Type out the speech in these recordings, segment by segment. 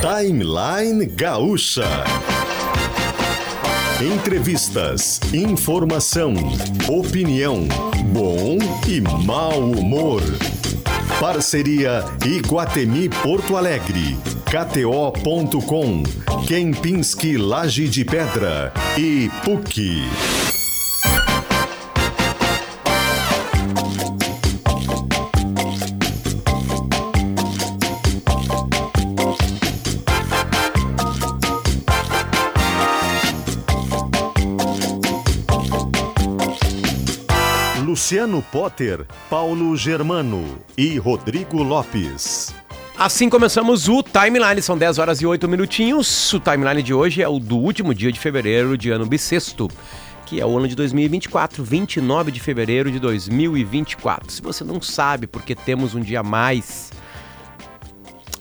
Timeline Gaúcha. Entrevistas, informação, opinião, bom e mau humor. Parceria Iguatemi Porto Alegre, KTO.com, Kempinski Laje de Pedra e PUC. Luciano Potter, Paulo Germano e Rodrigo Lopes. Assim começamos o Timeline, são 10 horas e 8 minutinhos. O Timeline de hoje é o do último dia de fevereiro de ano bissexto, que é o ano de 2024, 29 de fevereiro de 2024. Se você não sabe porque temos um dia a mais,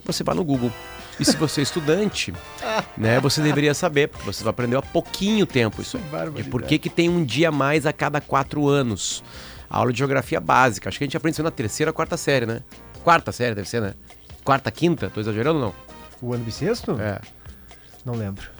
você vai no Google. E se você é estudante, né, você deveria saber, porque você aprendeu há pouquinho tempo isso. De por que, que tem um dia a mais a cada quatro anos aula de geografia básica. Acho que a gente aprende isso na terceira, quarta série, né? Quarta série deve ser, né? Quarta, quinta? Tô exagerando ou não? O ano bissexto? É. Não lembro.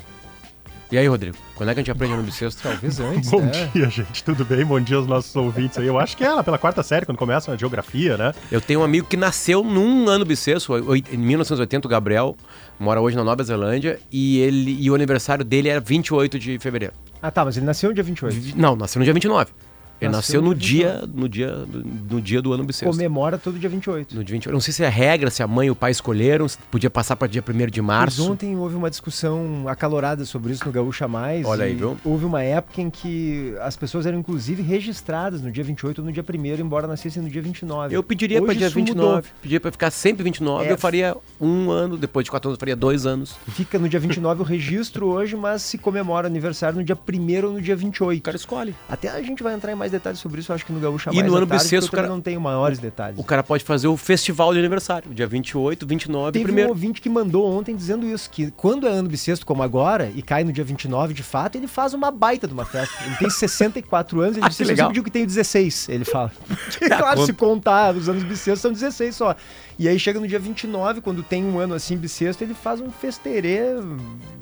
E aí, Rodrigo? Quando é que a gente aprende ano bissexto? Talvez antes, Bom né? dia, gente. Tudo bem? Bom dia aos nossos ouvintes aí. Eu acho que é lá pela quarta série, quando começa a geografia, né? Eu tenho um amigo que nasceu num ano bissexto, em 1980, o Gabriel, mora hoje na Nova Zelândia, e, ele, e o aniversário dele era 28 de fevereiro. Ah, tá, mas ele nasceu no dia 28. Não, nasceu no dia 29. Ele nasceu, Nasceu no dia, no dia, no dia do ano bissexto. Comemora todo dia 28. No dia 28. Não sei se é regra, se a mãe e o pai escolheram, se podia passar para dia 1 de Mas março. ontem houve uma discussão acalorada sobre isso no Gaúcha Mais. Olha aí, viu? Houve uma época em que as pessoas eram inclusive registradas no dia 28 ou no dia 1 embora nascessem no dia 29. Eu pediria para dia isso 29. mudou. Pediria para ficar sempre 29. É. Eu faria um ano, depois de quatro anos eu faria dois anos. Fica no dia 29 o registro hoje, mas se comemora o aniversário no dia 1 ou no dia 28. O cara escolhe. Até a gente vai entrar em mais detalhes sobre isso, eu acho que no Gaúcha E Mais no ano tarde, bissexto, eu também cara- não tenho maiores detalhes. O cara pode fazer o festival de aniversário, dia 28, 29 Teve um primeiro. ouvinte que mandou ontem dizendo isso, que quando é ano bissexto como agora, e cai no dia 29 de fato, ele faz uma baita de uma festa. Ele tem 64 anos, ele Ah, disse, que "Eu legal. sempre digo que tenho 16, ele fala. Porque, claro, se contar os anos bissextos, são 16 só. E aí chega no dia 29, quando tem um ano assim bissexto, ele faz um festerê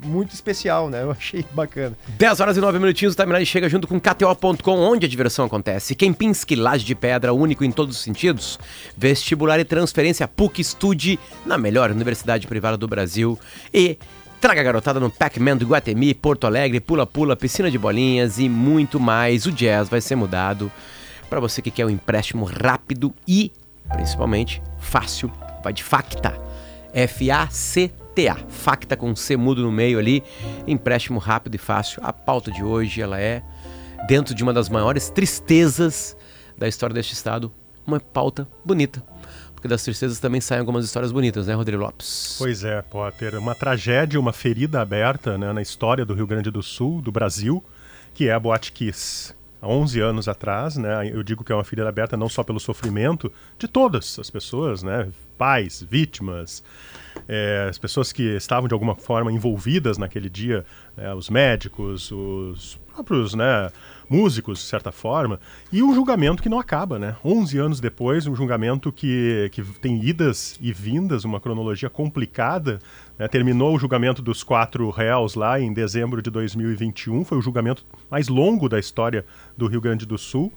muito especial, né? Eu achei bacana. 10 horas e 9 minutinhos, o Timeline chega junto com KTO.com, onde a diversão acontece. Kempinski, laje de pedra, único em todos os sentidos. Vestibular e transferência PUC Estude, na melhor universidade privada do Brasil. E traga a garotada no Pac-Man do Guatemi, Porto Alegre, pula-pula, piscina de bolinhas e muito mais. O jazz vai ser mudado para você que quer um empréstimo rápido e, principalmente, fácil. Vai de Facta. F-A-C-T-A. Facta com C mudo no meio ali. Empréstimo rápido e fácil. A pauta de hoje ela é dentro de uma das maiores tristezas da história deste estado, uma pauta bonita. Porque das tristezas também saem algumas histórias bonitas, né, Rodrigo Lopes? Pois é, Potter. Uma tragédia, uma ferida aberta né, na história do Rio Grande do Sul, do Brasil, que é a Boate Kiss. Há 11 anos atrás, né, eu digo que é uma ferida aberta não só pelo sofrimento de todas as pessoas, né, pais, vítimas, é, as pessoas que estavam de alguma forma envolvidas naquele dia, né, os médicos, os próprios né, músicos, de certa forma, e um julgamento que não acaba, né? 11 anos depois, um julgamento que, que tem idas e vindas, uma cronologia complicada. né? Terminou o julgamento dos quatro réus lá em dezembro de 2021, foi o julgamento mais longo da história do Rio Grande do Sul.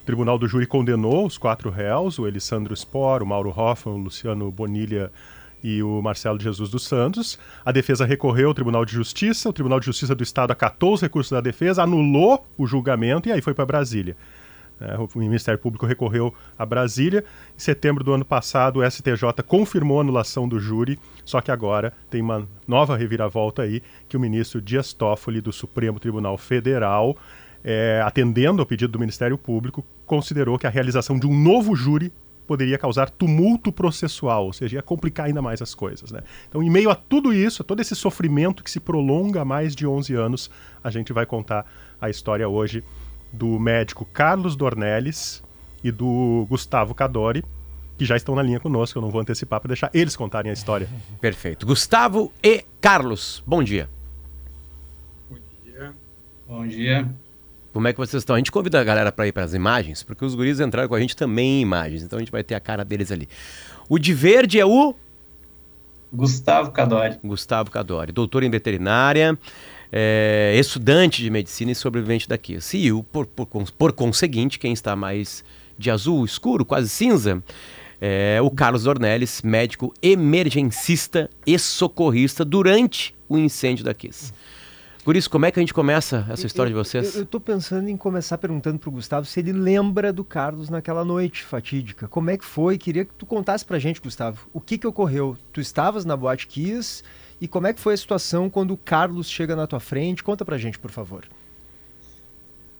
O Tribunal do Júri condenou os quatro réus, o Elisandro Spor, o Mauro Hoffman, o Luciano Bonilha e o Marcelo de Jesus dos Santos. A defesa recorreu ao Tribunal de Justiça, o Tribunal de Justiça do Estado acatou os recursos da defesa, anulou o julgamento e aí foi para Brasília. É, o Ministério Público recorreu a Brasília. Em setembro do ano passado, o STJ confirmou a anulação do júri, só que agora tem uma nova reviravolta aí, que o ministro Dias Toffoli, do Supremo Tribunal Federal, é, atendendo ao pedido do Ministério Público, considerou que a realização de um novo júri poderia causar tumulto processual, ou seja, ia complicar ainda mais as coisas. Né? Então, em meio a tudo isso, a todo esse sofrimento que se prolonga há mais de 11 anos, a gente vai contar a história hoje do médico Carlos Dornelles e do Gustavo Cadori, que já estão na linha conosco. Eu não vou antecipar para deixar eles contarem a história. Perfeito. Gustavo e Carlos, bom dia. Bom dia. Como é que vocês estão? A gente convida a galera para ir para as imagens, porque os guris entraram com a gente também em imagens, então a gente vai ter a cara deles ali. O de verde é o Gustavo Cadori. Gustavo Cadori, doutor em veterinária, é, estudante de medicina e sobrevivente da Kiss. E por, por, por conseguinte, quem está mais de azul escuro, quase cinza, é o Carlos Dornelles, médico emergencista e socorrista durante o incêndio da Kiss. Por isso, como é que a gente começa essa história eu, de vocês? Eu, estou pensando em começar perguntando para o Gustavo se ele lembra do Carlos naquela noite fatídica. Como é que foi? Queria que tu contasse para a gente, Gustavo. O que, que ocorreu? Tu estavas na Boate Kiss e como é que foi a situação quando o Carlos chega na tua frente? Conta para a gente, por favor.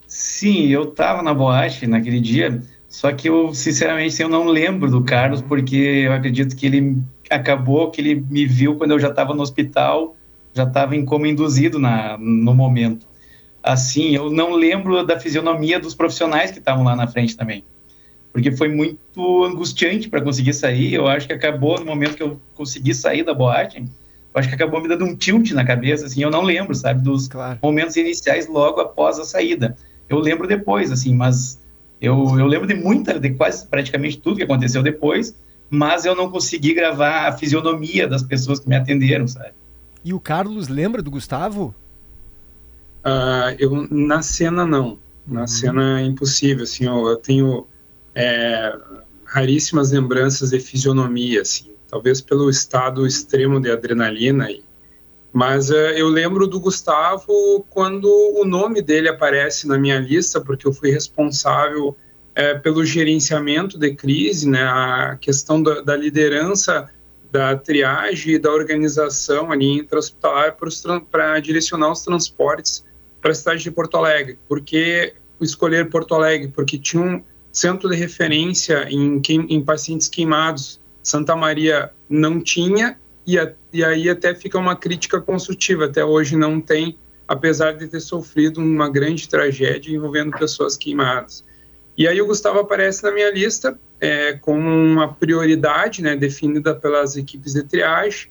Sim, eu estava na boate naquele dia, só que eu, sinceramente, eu não lembro do Carlos, porque eu acredito que ele acabou, que ele me viu quando eu já estava no hospital já estava em coma induzido na, no momento. Assim, eu não lembro da fisionomia dos profissionais que estavam lá na frente também, porque foi muito angustiante para conseguir sair. Eu acho que acabou no momento que eu consegui sair da boate, eu acho que acabou me dando um tilt na cabeça, assim, eu não lembro, sabe, dos claro. momentos iniciais logo após a saída. Eu lembro depois, assim, mas eu, eu lembro de muita, de quase praticamente tudo que aconteceu depois, mas eu não consegui gravar a fisionomia das pessoas que me atenderam, sabe? E o Carlos lembra do Gustavo? Uh, eu na cena não, na uhum. cena é impossível. Assim, eu, eu tenho é, raríssimas lembranças de fisionomia, assim, talvez pelo estado extremo de adrenalina. E, mas uh, eu lembro do Gustavo quando o nome dele aparece na minha lista, porque eu fui responsável é, pelo gerenciamento de crise, né, a questão da, da liderança da triagem e da organização ali intra-hospitalar para direcionar os transportes para a cidade de Porto Alegre. Por que escolher Porto Alegre? Porque tinha um centro de referência em, em pacientes queimados. Santa Maria não tinha, e, a, e aí até fica uma crítica construtiva. Até hoje não tem, apesar de ter sofrido uma grande tragédia envolvendo pessoas queimadas. E aí o Gustavo aparece na minha lista é, como uma prioridade né, definida pelas equipes de triagem,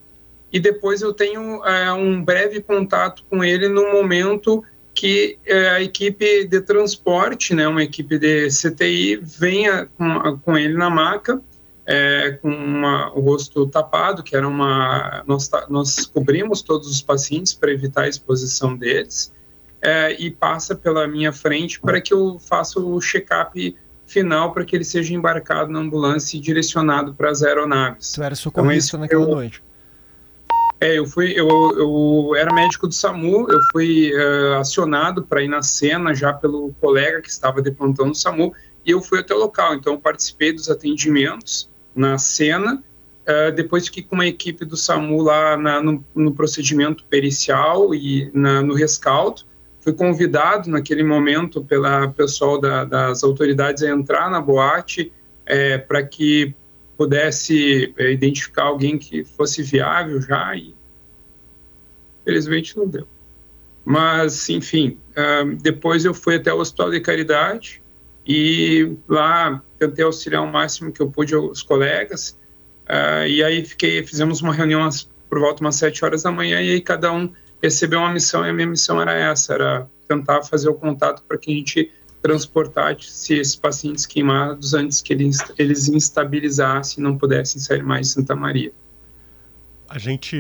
e depois eu tenho é, um breve contato com ele no momento que é, a equipe de transporte, né, uma equipe de CTI, venha com, com ele na maca, é, com uma, o rosto tapado, que era uma. Nós, nós cobrimos todos os pacientes para evitar a exposição deles, é, e passa pela minha frente para que eu faça o check-up final para que ele seja embarcado na ambulância e direcionado para as aeronaves. Tu era socorrista então, naquela eu, noite? É, eu fui, eu, eu era médico do SAMU, eu fui uh, acionado para ir na cena já pelo colega que estava de plantão no SAMU e eu fui até o local, então participei dos atendimentos na cena, uh, depois fiquei com uma equipe do SAMU lá na, no, no, procedimento pericial e na, no rescaldo, fui convidado naquele momento pela pessoal da, das autoridades a entrar na boate é, para que pudesse é, identificar alguém que fosse viável já e felizmente não deu. Mas, enfim, uh, depois eu fui até o Hospital de Caridade e lá tentei auxiliar o máximo que eu pude aos colegas. Uh, e aí fiquei, fizemos uma reunião por volta umas sete horas da manhã e aí cada um recebeu uma missão e a minha missão era essa, era tentar fazer o contato para que a gente transportasse esses pacientes queimados antes que eles, eles instabilizassem e não pudessem sair mais de Santa Maria. A gente,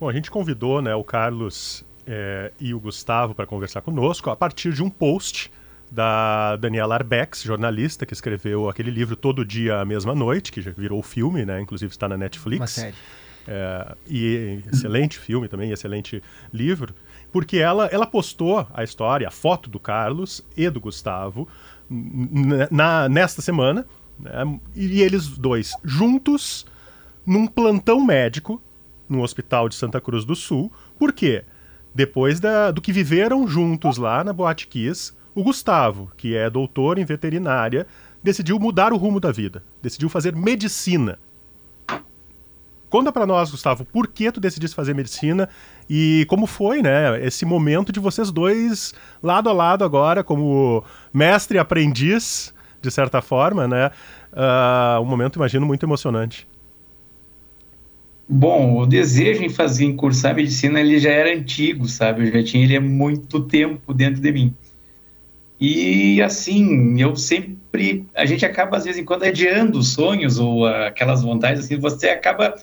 bom, a gente convidou né, o Carlos é, e o Gustavo para conversar conosco a partir de um post da Daniela Arbex, jornalista que escreveu aquele livro Todo Dia, a Mesma Noite, que já virou filme, né? Inclusive está na Netflix. Uma série. É, e excelente filme também, excelente livro, porque ela, ela postou a história, a foto do Carlos e do Gustavo na, nesta semana, né, e eles dois juntos num plantão médico no Hospital de Santa Cruz do Sul. Por quê? Depois da, do que viveram juntos lá na Boate Kiss, o Gustavo, que é doutor em veterinária, decidiu mudar o rumo da vida, decidiu fazer medicina Conta para nós, Gustavo, por que tu decidiste fazer medicina e como foi, né, esse momento de vocês dois lado a lado agora, como mestre e aprendiz, de certa forma, né? Uh, um momento, imagino, muito emocionante. Bom, o desejo em fazer, em cursar medicina, ele já era antigo, sabe? Eu já tinha ele há muito tempo dentro de mim. E, assim, eu sempre... A gente acaba, às vezes, em quando, adiando os sonhos ou aquelas vontades, assim, você acaba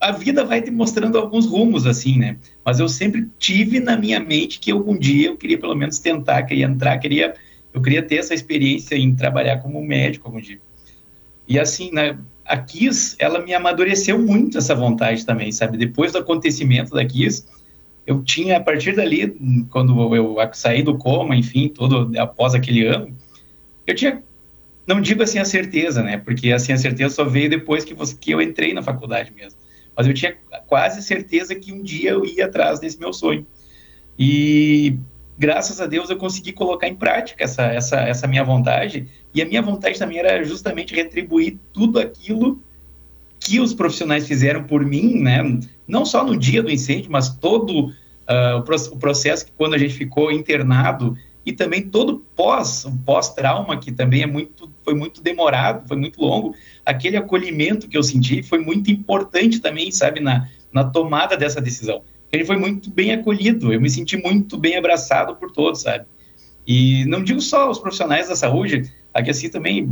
a vida vai te mostrando alguns rumos, assim, né? Mas eu sempre tive na minha mente que algum dia eu queria pelo menos tentar, queria entrar, queria, eu queria ter essa experiência em trabalhar como médico algum dia. E assim, né, a Kiss, ela me amadureceu muito essa vontade também, sabe? Depois do acontecimento da Kiss, eu tinha, a partir dali, quando eu saí do coma, enfim, todo após aquele ano, eu tinha, não digo assim a certeza, né? Porque assim a certeza só veio depois que, você, que eu entrei na faculdade mesmo. Mas eu tinha quase certeza que um dia eu ia atrás desse meu sonho. E graças a Deus eu consegui colocar em prática essa, essa, essa minha vontade. E a minha vontade também era justamente retribuir tudo aquilo que os profissionais fizeram por mim, né? Não só no dia do incêndio, mas todo uh, o, processo que quando a gente ficou internado e também todo pós, pós-trauma que também é muito, foi muito demorado, foi muito longo. Aquele acolhimento que eu senti foi muito importante também, sabe, na, na tomada dessa decisão ele foi muito bem acolhido, eu me senti muito bem abraçado por todos, sabe? E não digo só os profissionais da saúde, aqui assim também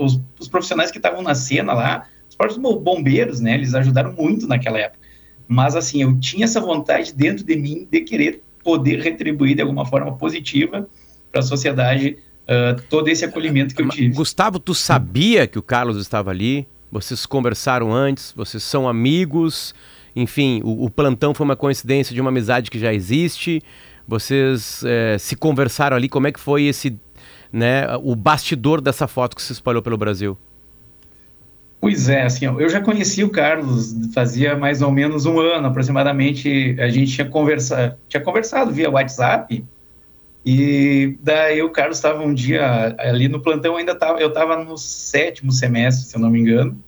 os, os profissionais que estavam na cena lá, os próprios bombeiros, né, eles ajudaram muito naquela época. Mas assim, eu tinha essa vontade dentro de mim de querer poder retribuir de alguma forma positiva para a sociedade uh, todo esse acolhimento que eu tive. Gustavo, tu sabia que o Carlos estava ali? Vocês conversaram antes? Vocês são amigos? enfim, o, o, plantão foi uma coincidência de uma amizade que já existe. Vocês é, se conversaram ali. Como é que foi esse, né, o bastidor dessa foto que se espalhou pelo Brasil? Pois é, assim, eu já conheci o Carlos fazia mais ou menos um ano, aproximadamente. A gente tinha conversado, tinha conversado via WhatsApp. E daí o Carlos estava um dia ali no plantão, ainda tava, eu estava no sétimo semestre, se eu não me engano.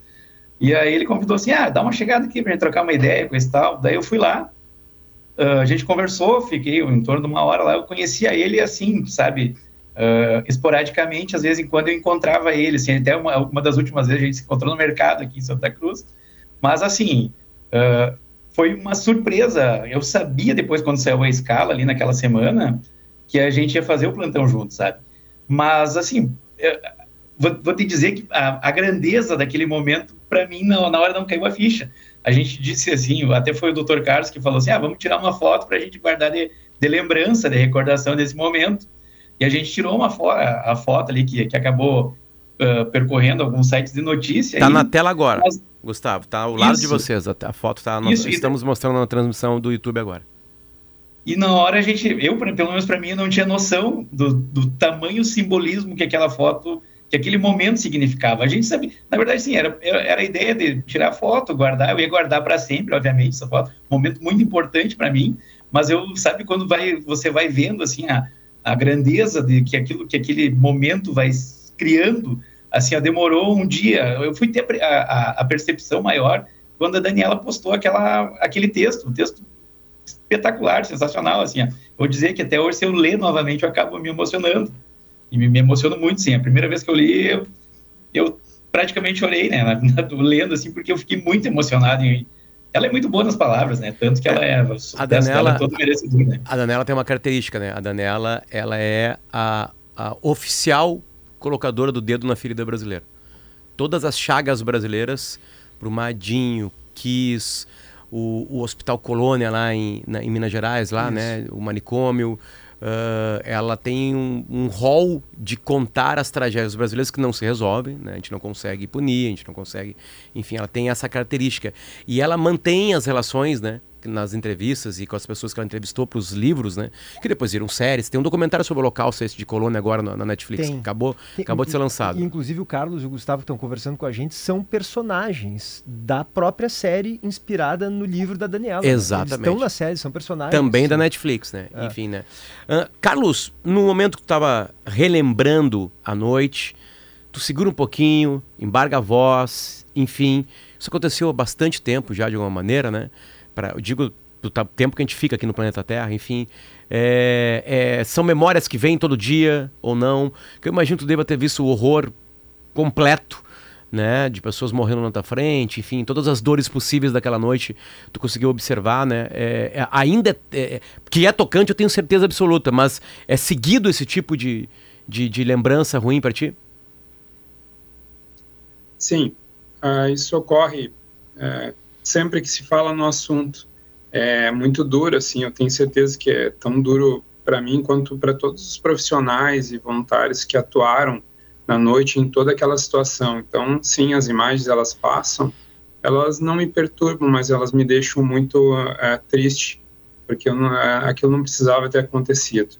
E aí ele convidou assim, ah, dá uma chegada aqui pra gente trocar uma ideia com esse tal. Daí eu fui lá, uh, a gente conversou, fiquei em torno de uma hora lá, eu conhecia ele assim, sabe, uh, esporadicamente, às vezes quando eu encontrava ele, assim, até uma, uma das últimas vezes a gente se encontrou no mercado aqui em Santa Cruz, mas assim, uh, foi uma surpresa, eu sabia depois quando saiu a escala ali naquela semana, que a gente ia fazer o plantão junto, sabe, mas assim, vou, vou, te dizer que a, a grandeza daquele momento, para mim, não, na hora não caiu a ficha. A gente disse assim, até foi o doutor Carlos que falou assim: ah, vamos tirar uma foto para a gente guardar de, de, lembrança, de recordação desse momento. E a gente tirou uma foto, a foto ali que, que acabou uh, percorrendo alguns sites de notícia. Está na tela agora, mas... Gustavo, está ao lado Isso. de vocês. A, a foto está. Estamos mostrando na transmissão do YouTube agora. E na hora a gente, eu, pelo menos para mim, eu não tinha noção do, do tamanho simbolismo que aquela foto que aquele momento significava. A gente sabe, na verdade, sim, era, era a ideia de tirar foto, guardar, eu ia guardar para sempre, obviamente, essa foto, um momento muito importante para mim, mas eu, sabe, quando vai, você vai vendo, assim, a, a grandeza de que aquilo, que aquele momento vai criando, assim, ó, demorou um dia, eu fui ter a, a, a percepção maior quando a Daniela postou aquela, aquele texto, um texto espetacular, sensacional, assim, ó. vou dizer que até hoje, se eu ler novamente, eu acabo me emocionando, e me, me emociono muito, sim. A primeira vez que eu li, eu, eu praticamente chorei, né, na, na, lendo, assim, porque eu fiquei muito emocionado. Em, ela é muito boa nas palavras, né, tanto que ela é, a Danela, é todo merecedor, né. A Danela tem uma característica, né, a Danela, ela é a, a oficial colocadora do dedo na ferida brasileira. Todas as chagas brasileiras, Brumadinho, Kiss, o, o Hospital Colônia lá em, na, em Minas Gerais, lá, Isso. né, o manicômio, Uh, ela tem um, um rol de contar as tragédias brasileiras que não se resolvem, né? a gente não consegue punir, a gente não consegue. Enfim, ela tem essa característica. E ela mantém as relações, né? Nas entrevistas e com as pessoas que ela entrevistou para os livros, né? Que depois viram séries. Tem um documentário sobre o Holocausto esse de Colônia agora na, na Netflix. Tem. Acabou, Tem. acabou de ser lançado. Inclusive o Carlos e o Gustavo que estão conversando com a gente são personagens da própria série inspirada no livro da Daniela. Exatamente. Eles estão na série, são personagens. Também da Netflix, né? É. Enfim, né? Uh, Carlos, no momento que tu estava relembrando a noite, tu segura um pouquinho, embarga a voz, enfim. Isso aconteceu há bastante tempo já, de alguma maneira, né? Eu digo do tempo que a gente fica aqui no planeta Terra, enfim. É, é, são memórias que vêm todo dia ou não. Que eu imagino que tu deva ter visto o horror completo, né? De pessoas morrendo na tua frente, enfim, todas as dores possíveis daquela noite, tu conseguiu observar, né? É, é ainda é, é, que é tocante, eu tenho certeza absoluta, mas é seguido esse tipo de, de, de lembrança ruim para ti? Sim, uh, isso ocorre sempre que se fala no assunto. É muito duro, assim, eu tenho certeza que é tão duro para mim quanto para todos os profissionais e voluntários que atuaram na noite em toda aquela situação. Então, sim, as imagens elas passam, elas não me perturbam, mas elas me deixam muito é, triste, porque não, é, aquilo não precisava ter acontecido.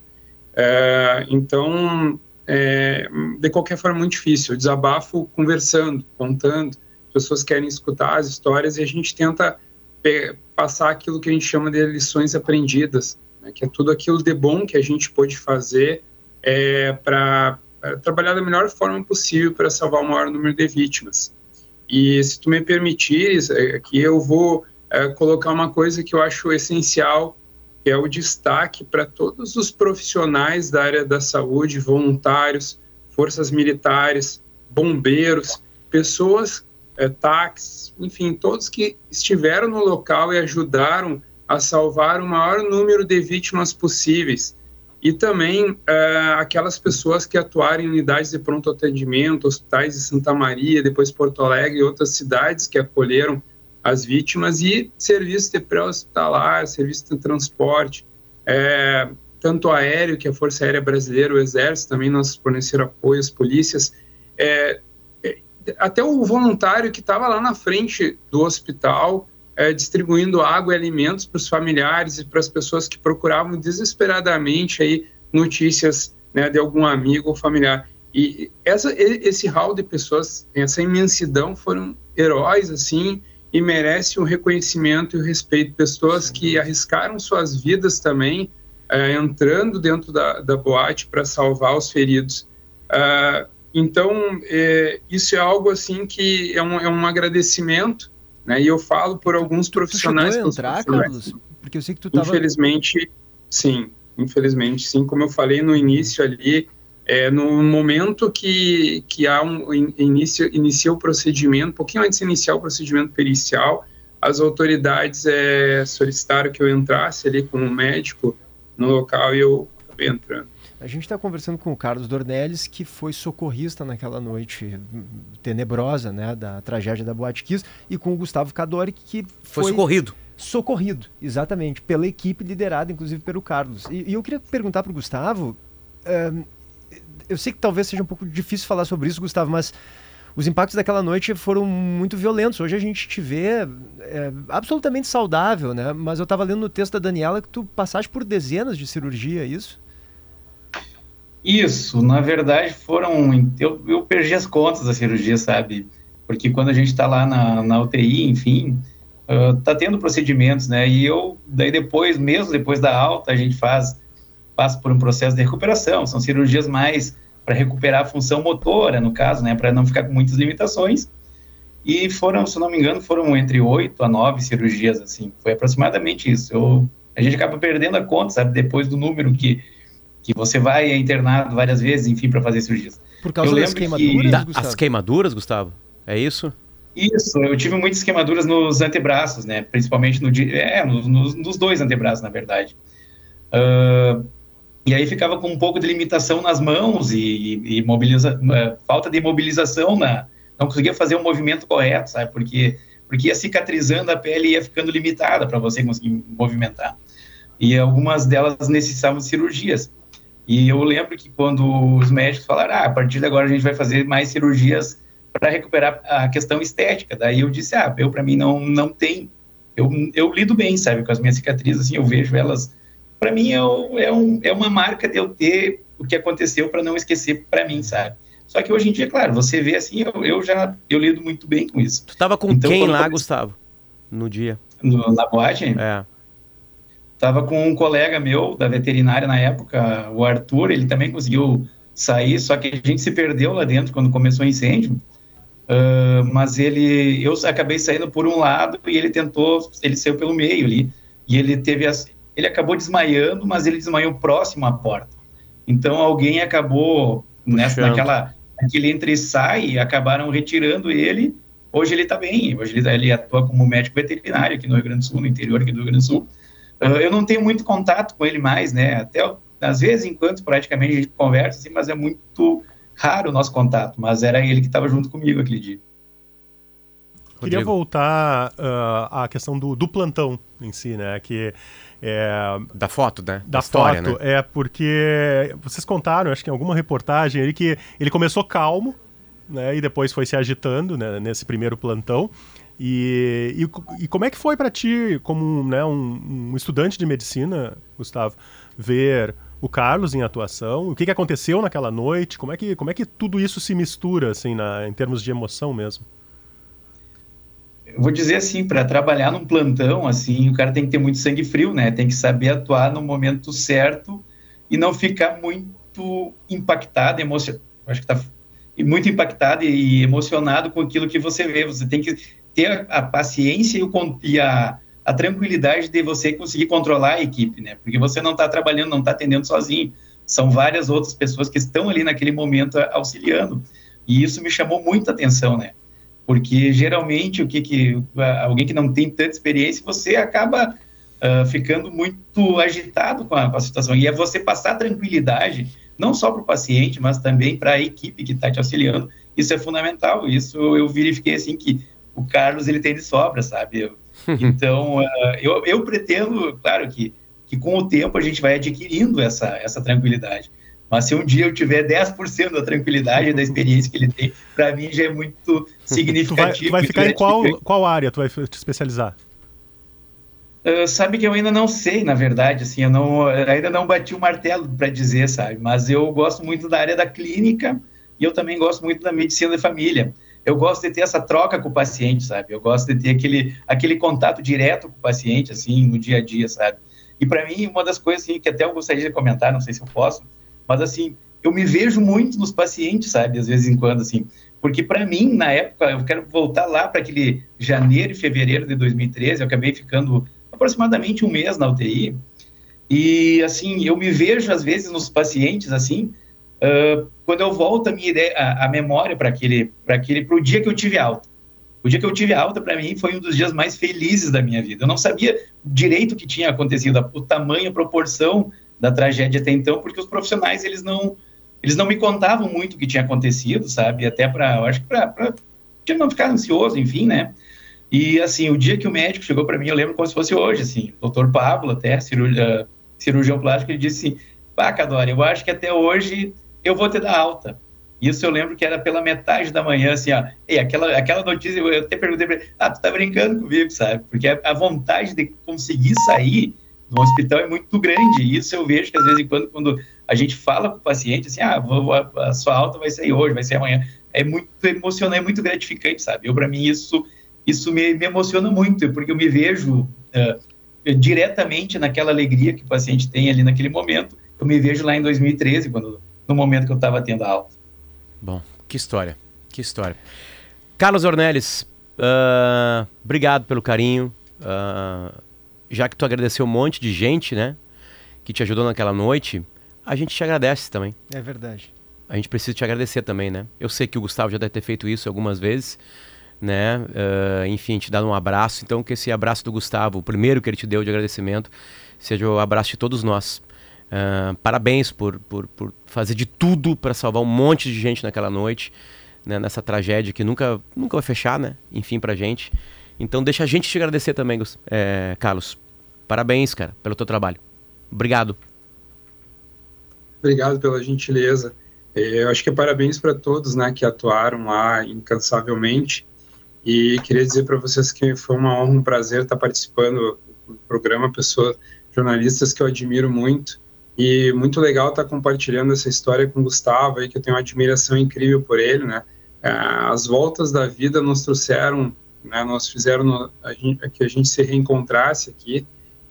É, então, é, de qualquer forma, muito difícil. Eu desabafo conversando, contando. Pessoas querem escutar as histórias e a gente tenta passar aquilo que a gente chama de lições aprendidas, né, que é tudo aquilo de bom que a gente pode fazer é, para trabalhar da melhor forma possível para salvar o maior número de vítimas. E se tu me permitires, aqui eu vou é, colocar uma coisa que eu acho essencial que é o destaque para todos os profissionais da área da saúde, voluntários, forças militares, bombeiros, pessoas, é, táxis, enfim, todos que estiveram no local e ajudaram a salvar o maior número de vítimas possíveis. E também é, aquelas pessoas que atuaram em unidades de pronto atendimento, hospitais de Santa Maria, depois Porto Alegre e outras cidades que acolheram as vítimas e serviço de pré-hospitalar, serviço de transporte, é, tanto aéreo, que a Força Aérea Brasileira, o Exército também nos forneceram apoio, as polícias, é até o voluntário que estava lá na frente do hospital, é, distribuindo água e alimentos para os familiares e para as pessoas que procuravam desesperadamente aí notícias né, de algum amigo ou familiar. E essa, esse hall de pessoas, essa imensidão, foram heróis, assim, e merece um reconhecimento e o um respeito. Pessoas que arriscaram suas vidas também, é, entrando dentro da, da boate para salvar os feridos. Uh, então, é, isso é algo assim que é um, é um agradecimento, né? E eu falo por alguns profissionais. Tu chegou a entrar, Carlos? Porque eu sei que tu estava... Infelizmente, sim. Infelizmente, sim. Como eu falei no início ali, é, no momento que, que há um início, inicia o procedimento, um pouquinho antes de iniciar o procedimento pericial, as autoridades é, solicitaram que eu entrasse ali como médico no local e eu acabei entrando. A gente está conversando com o Carlos Dornelles, que foi socorrista naquela noite tenebrosa, né, da tragédia da Boate Kiss, e com o Gustavo Cadori, que foi, foi socorrido. Socorrido, exatamente, pela equipe liderada, inclusive, pelo Carlos. E, e eu queria perguntar para o Gustavo, eu sei que talvez seja um pouco difícil falar sobre isso, Gustavo, mas os impactos daquela noite foram muito violentos. Hoje a gente te vê é, absolutamente saudável, né? Mas eu estava lendo no texto da Daniela que tu passaste por dezenas de cirurgia, é isso? Isso, na verdade foram. Eu, eu perdi as contas da cirurgia, sabe? Porque quando a gente está lá na, na UTI, enfim, uh, tá tendo procedimentos, né? E eu, daí depois, mesmo depois da alta, a gente faz passa por um processo de recuperação, são cirurgias mais para recuperar a função motora, no caso, né, para não ficar com muitas limitações. E foram, se não me engano, foram entre oito a nove cirurgias, assim, foi aproximadamente isso. Eu, a gente acaba perdendo a conta, sabe, depois do número que, que você vai internado várias vezes, enfim, para fazer cirurgias. Por causa eu das queimaduras, que... As queimaduras, Gustavo? É isso? Isso, eu tive muitas queimaduras nos antebraços, né, principalmente no, é, nos, nos dois antebraços, na verdade. Uh, e aí ficava com um pouco de limitação nas mãos e, e mobiliza, uh, falta de mobilização, na, não conseguia fazer o um movimento correto, sabe? Porque, porque ia cicatrizando a pele e ia ficando limitada para você conseguir movimentar. E algumas delas necessitavam de cirurgias. E eu lembro que quando os médicos falaram, ah, a partir de agora a gente vai fazer mais cirurgias para recuperar a questão estética. Daí eu disse, ah, eu para mim não, não tem. Eu, eu lido bem, sabe, com as minhas cicatrizes, assim, eu vejo elas para mim é, é, um, é uma marca de eu ter o que aconteceu para não esquecer para mim, sabe? Só que hoje em dia, claro, você vê assim, eu, eu já eu lido muito bem com isso. Tu tava com então, quem lá, Gustavo? No dia? No, na boate? É. Tava com um colega meu da veterinária na época, o Arthur, ele também conseguiu sair, só que a gente se perdeu lá dentro quando começou o incêndio. Uh, mas ele, eu acabei saindo por um lado e ele tentou, ele saiu pelo meio ali. E ele teve as, ele acabou desmaiando, mas ele desmaiou próximo à porta. Então alguém acabou nessa, naquela naquele entre e sai, acabaram retirando ele. Hoje ele está bem, hoje ele, ele, atua como médico veterinário aqui no Rio Grande do Sul, no interior aqui do Rio Grande do Sul. Uh, eu não tenho muito contato com ele mais, né? Até às vezes, enquanto praticamente a gente conversa, assim, mas é muito raro o nosso contato. Mas era ele que estava junto comigo aquele dia. Queria voltar ah, à questão do, do plantão em si, né? Que é, Da foto, né? da história, foto né? é porque vocês contaram, acho que em alguma reportagem, ele que ele começou calmo, né? E depois foi se agitando né, nesse primeiro plantão. E, e, e como é que foi para ti, como né, um, um estudante de medicina, Gustavo, ver o Carlos em atuação? O que, que aconteceu naquela noite? Como é que, como é que tudo isso se mistura, assim, na, em termos de emoção mesmo? Eu vou dizer assim, para trabalhar num plantão, assim, o cara tem que ter muito sangue frio, né? Tem que saber atuar no momento certo e não ficar muito impactado, emocionado. Acho que tá muito impactado e emocionado com aquilo que você vê. Você tem que ter a, paciência e, o, e a, a tranquilidade de você conseguir controlar a equipe, né? Porque você não está trabalhando, não está atendendo sozinho. São várias outras pessoas que estão ali naquele momento a- auxiliando. E isso me chamou muita atenção, né? porque geralmente o que que alguém que não tem tanta experiência você acaba ah, ficando muito agitado com a, com a situação e é você passar tranquilidade não só para o paciente mas também para a equipe que está te auxiliando isso é fundamental isso eu verifiquei assim que o Carlos ele tem de sobra sabe Eu- então ah, eu, eu pretendo claro que que com o tempo a gente vai adquirindo essa essa tranquilidade mas se um dia eu tiver 10% da tranquilidade e da experiência que ele tem, para mim já é muito Tu vai, significativo. tu vai ficar em qual, qual área tu vai te especializar? Ah, sabe que eu ainda não sei, na verdade, assim, eu não, ainda não bati o martelo para dizer, sabe? Mas eu gosto muito da área da clínica e eu também gosto muito da medicina de família. Eu gosto de ter essa troca com o paciente, sabe? Eu gosto de ter aquele, aquele contato direto com o paciente, assim, no dia a dia, sabe? E para mim, uma das coisas assim, que até eu gostaria de comentar, não sei se eu posso, mas assim, eu me vejo muito nos pacientes, sabe? Às vezes em quando, assim. Porque para mim, na época, eu quero voltar lá para aquele janeiro e fevereiro de 2013, eu acabei ficando aproximadamente um mês na UTI. E assim, eu me vejo às vezes nos pacientes assim, ah, quando eu volto a minha ideia, a, a memória para aquele, para aquele, para o dia que eu tive alta. O dia que eu tive alta para mim foi um dos dias mais felizes da minha vida. Eu não sabia direito o que tinha acontecido, o tamanho, a proporção da tragédia até então, porque os profissionais eles não, eles não me contavam muito o que tinha acontecido, sabe? Até para, eu acho que para não ficar ansioso, enfim, né? E assim, o dia que o médico chegou para mim, eu lembro como se fosse hoje, assim, o doutor Pablo, até cirurgi- ah, cirurgião plástico, ele disse assim: Pá, eu acho que até hoje eu vou te dar alta. Isso eu lembro que era pela metade da manhã, assim, ó. E aquela, aquela notícia, eu até perguntei pra ele: Ah, tu tá brincando comigo, sabe? Porque a, vontade de conseguir sair do hospital é muito grande. Isso eu vejo que, às vezes, quando, quando a gente fala com o paciente, assim, ah, vou, vou- a sua alta vai sair hoje, vai ser amanhã. É muito emocionante, é muito gratificante, sabe? Eu, para mim, isso isso me, me emociona muito, porque eu me vejo eh, diretamente naquela alegria que o paciente tem ali naquele momento. Eu me vejo lá em 2013, quando, no momento que eu estava tendo a alta. Bom, que história, que história. Carlos Ornelis, ah, obrigado pelo carinho. ah, já que tu agradeceu um monte de gente, né, que te ajudou naquela noite, a gente te agradece também. É verdade. A gente precisa te agradecer também, né? Eu sei que o Gustavo já deve ter feito isso algumas vezes, né? Ah, enfim, te dar um abraço. Então, que esse abraço do Gustavo, o primeiro que ele te deu de agradecimento, seja o abraço de todos nós. Ah, parabéns por, por, por fazer de tudo para salvar um monte de gente naquela noite, né? nessa tragédia que nunca, nunca vai fechar, né? Enfim, pra gente. Então, deixa a gente te agradecer também, eh, Carlos. Parabéns, cara, pelo teu trabalho. Obrigado. Obrigado pela gentileza. Eh, Eu acho que é parabéns para todos né, que atuaram lá incansavelmente. E queria dizer para vocês que foi uma honra, um prazer estar participando do programa, pessoas, jornalistas que eu admiro muito. E muito legal estar compartilhando essa história com o Gustavo, aí, que eu tenho uma admiração incrível por ele. Né? Ah, As voltas da vida nos trouxeram, né, nos fizeram a gente- que a gente se reencontrasse aqui.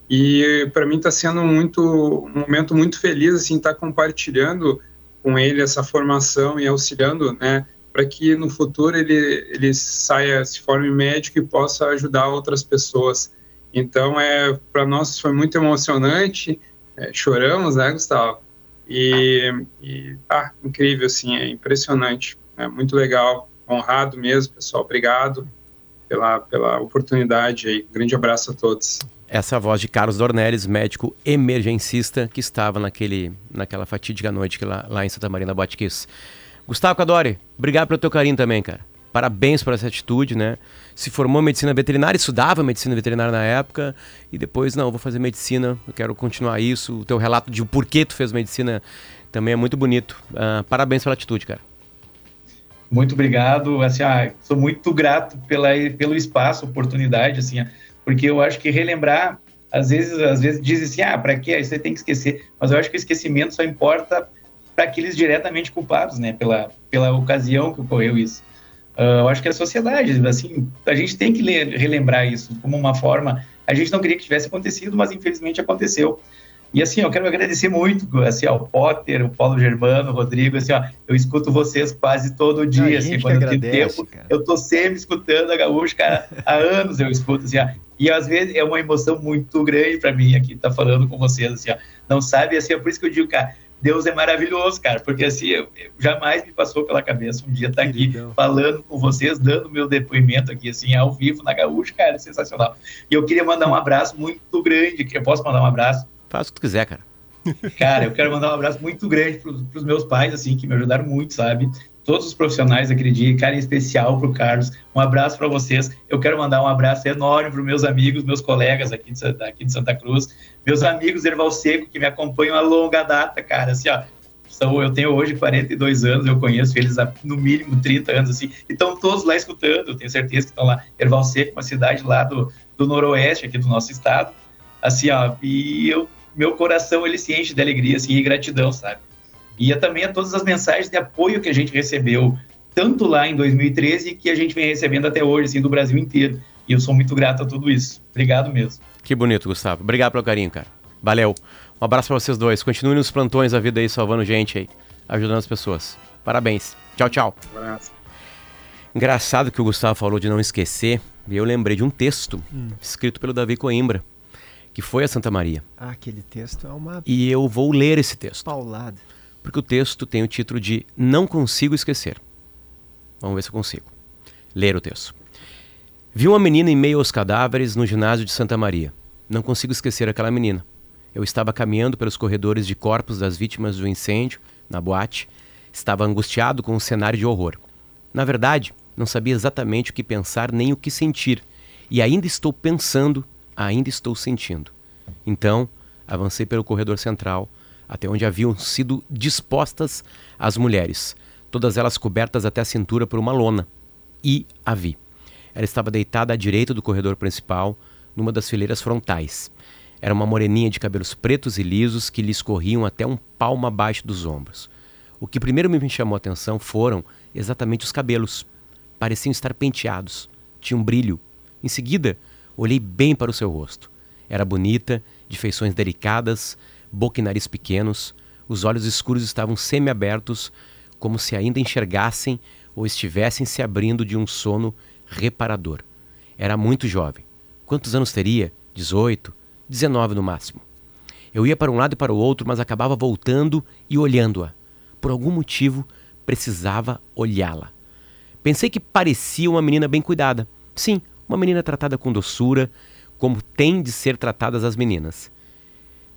E para mim está sendo muito um momento muito feliz assim estar compartilhando com ele essa formação e auxiliando, né, para que no futuro ele ele saia se forme médico e possa ajudar outras pessoas. Então é para nós foi muito emocionante, é, choramos, né, Gustavo? E, e ah, incrível assim, é impressionante, é muito legal, honrado mesmo, pessoal. Obrigado pela pela oportunidade aí. grande abraço a todos. Essa é a voz de Carlos Dornelles, médico emergencista que estava naquele, naquela fatídica noite que lá, lá em Santa Maria da Botkiss. Gustavo Cadori, obrigado pelo teu carinho também, cara. Parabéns por essa atitude, né? Se formou em medicina veterinária, estudava medicina veterinária na época e depois, não, vou fazer medicina, eu quero continuar isso. O teu relato de o porquê tu fez medicina também é muito bonito. Uh, parabéns pela atitude, cara. Muito obrigado. Assim, ah, sou muito grato pela, pelo espaço, oportunidade, assim, porque eu acho que relembrar, às vezes, às vezes dizem assim, ah, para que você tem que esquecer? Mas eu acho que o esquecimento só importa para aqueles diretamente culpados, né, pela, pela ocasião que ocorreu isso. Uh, eu acho que a sociedade, assim, a gente tem que ler, relembrar isso como uma forma. A gente não queria que tivesse acontecido, mas infelizmente aconteceu. E assim, eu quero agradecer muito assim, ao Potter, o Paulo Germano, o Rodrigo, assim, ó, eu escuto vocês quase todo dia, assim, quando eu tenho tempo, cara. eu tô sempre escutando a Gaúcha, cara, há anos eu escuto, assim, ó, e às vezes é uma emoção muito grande para mim aqui estar tá falando com vocês, assim, ó, não sabe, assim, é por isso que eu digo, cara, Deus é maravilhoso, cara, porque assim, eu, eu jamais me passou pela cabeça um dia estar tá aqui falando com vocês, dando meu depoimento aqui, assim, ao vivo na Gaúcha, cara, sensacional. E eu queria mandar um abraço muito grande, que eu posso mandar um abraço? Faz o que tu quiser, cara. Cara, eu quero mandar um abraço muito grande para os meus pais, assim, que me ajudaram muito, sabe? Todos os profissionais daquele dia, cara, em especial para o Carlos. Um abraço para vocês. Eu quero mandar um abraço enorme para meus amigos, meus colegas aqui de, aqui de Santa Cruz, meus amigos Erval Seco, que me acompanham a longa data, cara. Assim, ó, são, eu tenho hoje 42 anos, eu conheço eles há no mínimo 30 anos, assim, e estão todos lá escutando, tenho certeza que estão lá. Erval Seco, uma cidade lá do, do noroeste, aqui do nosso estado, assim, ó, e eu, meu coração, ele se enche de alegria, assim, e gratidão, sabe? E também a todas as mensagens de apoio que a gente recebeu, tanto lá em 2013, que a gente vem recebendo até hoje, assim, do Brasil inteiro. E eu sou muito grato a tudo isso. Obrigado mesmo. Que bonito, Gustavo. Obrigado pelo carinho, cara. Valeu. Um abraço para vocês dois. Continue nos plantões da vida aí, salvando gente aí, ajudando as pessoas. Parabéns. Tchau, tchau. Um abraço. Engraçado que o Gustavo falou de não esquecer, e eu lembrei de um texto hum. escrito pelo Davi Coimbra, que foi a Santa Maria. Ah, aquele texto é uma. E eu vou ler esse texto. Paulada. Porque o texto tem o título de Não Consigo Esquecer. Vamos ver se eu consigo. Ler o texto. Vi uma menina em meio aos cadáveres no ginásio de Santa Maria. Não consigo esquecer aquela menina. Eu estava caminhando pelos corredores de corpos das vítimas do incêndio, na boate. Estava angustiado com um cenário de horror. Na verdade, não sabia exatamente o que pensar nem o que sentir. E ainda estou pensando, ainda estou sentindo. Então, avancei pelo corredor central, até onde haviam sido dispostas as mulheres, todas elas cobertas até a cintura por uma lona. E a vi. Ela estava deitada à direita do corredor principal, numa das fileiras frontais. Era uma moreninha de cabelos pretos e lisos que lhe escorriam até um palmo abaixo dos ombros. O que primeiro me chamou a atenção foram exatamente os cabelos. Pareciam estar penteados, tinham um brilho. Em seguida, olhei bem para o seu rosto. Era bonita, de feições delicadas, boca e nariz pequenos, os olhos escuros estavam semi-abertos, como se ainda enxergassem ou estivessem se abrindo de um sono reparador. Era muito jovem. Quantos anos teria? 18, 19 no máximo. Eu ia para um lado e para o outro, mas acabava voltando e olhando-a. Por algum motivo, precisava olhá-la. Pensei que parecia uma menina bem cuidada. Sim, uma menina tratada com doçura, como tem de ser tratadas as meninas.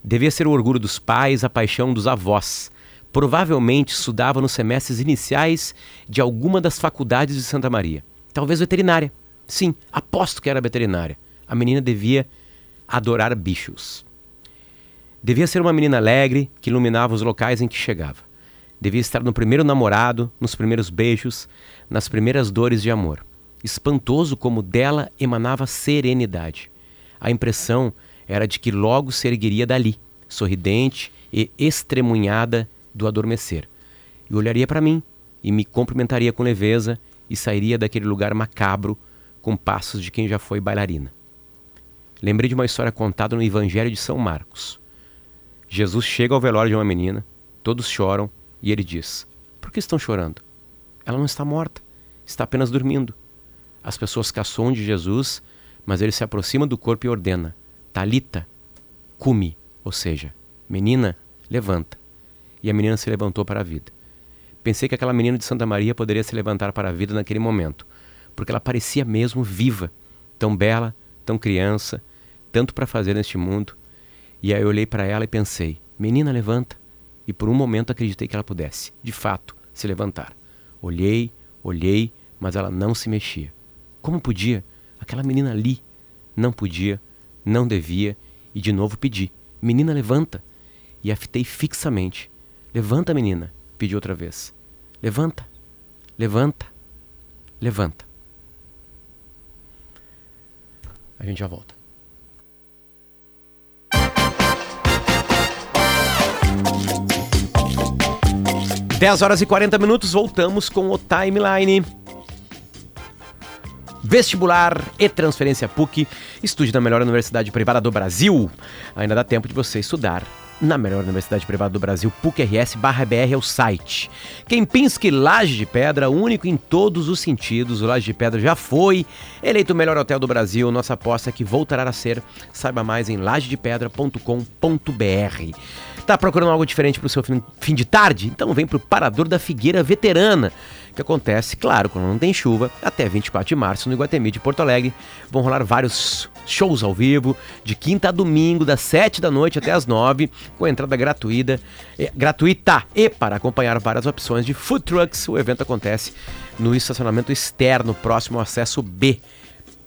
Devia ser o orgulho dos pais, a paixão dos avós. Provavelmente estudava nos semestres iniciais de alguma das faculdades de Santa Maria. Talvez veterinária. Sim, aposto que era veterinária. A menina devia adorar bichos. Devia ser uma menina alegre que iluminava os locais em que chegava. Devia estar no primeiro namorado, nos primeiros beijos, nas primeiras dores de amor. Espantoso como dela emanava serenidade. A impressão era de que logo se ergueria dali, sorridente e estremunhada do adormecer. E olharia para mim e me cumprimentaria com leveza e sairia daquele lugar macabro com passos de quem já foi bailarina. Lembrei de uma história contada no Evangelho de São Marcos. Jesus chega ao velório de uma menina, todos choram e ele diz: Por que estão chorando? Ela não está morta, está apenas dormindo. As pessoas caçam de Jesus, mas ele se aproxima do corpo e ordena: Talita, cumi, ou seja, menina, levanta. E a menina se levantou para a vida. Pensei que aquela menina de Santa Maria poderia se levantar para a vida naquele momento, porque ela parecia mesmo viva, tão bela, tão criança, tanto para fazer neste mundo. E aí eu olhei para ela e pensei: menina, levanta. E por um momento acreditei que ela pudesse, de fato, se levantar. Olhei, olhei, mas ela não se mexia. Como podia? Aquela menina ali não podia, não devia e de novo pedi: Menina, levanta. E a fitei fixamente. Levanta, menina, pedi outra vez. Levanta, levanta, levanta. A gente já volta. 10 horas e 40 minutos, voltamos com o timeline. Vestibular e transferência PUC. Estude na melhor universidade privada do Brasil. Ainda dá tempo de você estudar na melhor universidade privada do Brasil, PUC-RS BR é o site. Kempinski Laje de Pedra, único em todos os sentidos. O Laje de Pedra já foi eleito o melhor hotel do Brasil. Nossa aposta é que voltará a ser. Saiba mais em lajedepedra.com.br. Tá procurando algo diferente para o seu fim, fim de tarde? Então vem para o Parador da Figueira Veterana que acontece, claro, quando não tem chuva, até 24 de março no Iguatemi de Porto Alegre. Vão rolar vários shows ao vivo, de quinta a domingo, das 7 da noite até as 9, com entrada gratuita, é, gratuita e para acompanhar várias opções de food trucks. O evento acontece no estacionamento externo, próximo ao acesso B.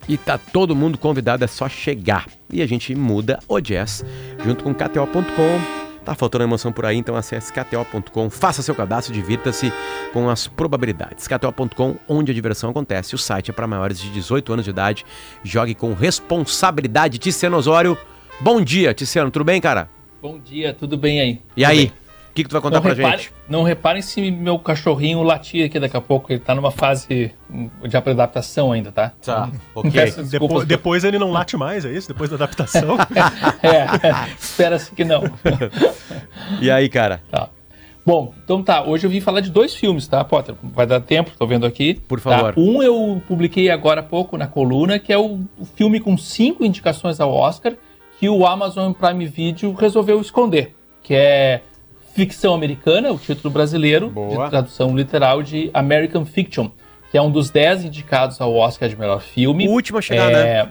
E tá todo mundo convidado, é só chegar. E a gente muda o jazz junto com KTO.com Tá faltando emoção por aí, então acesse kto.com, faça seu cadastro, divirta-se com as probabilidades. kto.com, onde a diversão acontece. O site é para maiores de 18 anos de idade. Jogue com responsabilidade. Tiziano Osório, bom dia, Tiziano, tudo bem, cara? Bom dia, tudo bem aí? E tudo aí? Bem. O que, que tu vai contar não pra repare, gente? Não reparem se meu cachorrinho latir aqui daqui a pouco. Ele tá numa fase de adaptação ainda, tá? Tá, ok. Peço Depois, depois ele não late mais, é isso? Depois da adaptação? É, espera-se que não. E aí, cara? Tá. Bom, então tá. Hoje eu vim falar de dois filmes, tá, Potter? Vai dar tempo, tô vendo aqui. Por Tá? favor. Um eu publiquei agora há pouco na coluna, que é o, o filme com cinco indicações ao Oscar que o Amazon Prime Video resolveu esconder, que é Ficção Americana, o título brasileiro, Boa. de tradução literal de American Fiction, que é um dos dez indicados ao Oscar de melhor filme. O último a chegar, né? É,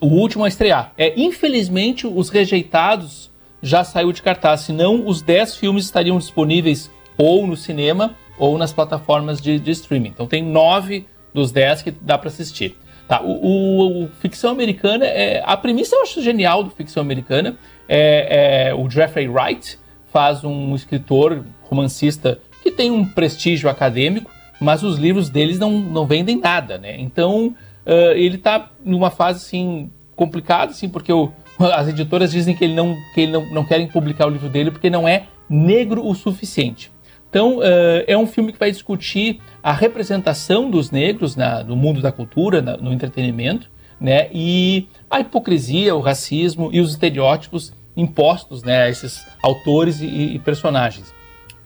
O último a estrear. É, infelizmente, os rejeitados já saiu de cartaz, senão os 10 filmes estariam disponíveis ou no cinema ou nas plataformas de, de streaming. Então tem nove dos 10 que dá para assistir. Tá, o, o- o Ficção Americana, é, a premissa eu acho genial do Ficção Americana. É, é, o Jeffrey Wright faz um escritor romancista que tem um prestígio acadêmico, mas os livros deles não, não vendem nada, né? Então ah, ele está numa fase assim complicada, assim, porque o- as editoras dizem que ele não que ele não, não querem publicar o livro dele porque não é negro o suficiente. Então ah, é um filme que vai discutir a representação dos negros na- no mundo da cultura, na- no entretenimento, né? E a hipocrisia, o racismo e os estereótipos impostos, né, a esses autores e, e personagens.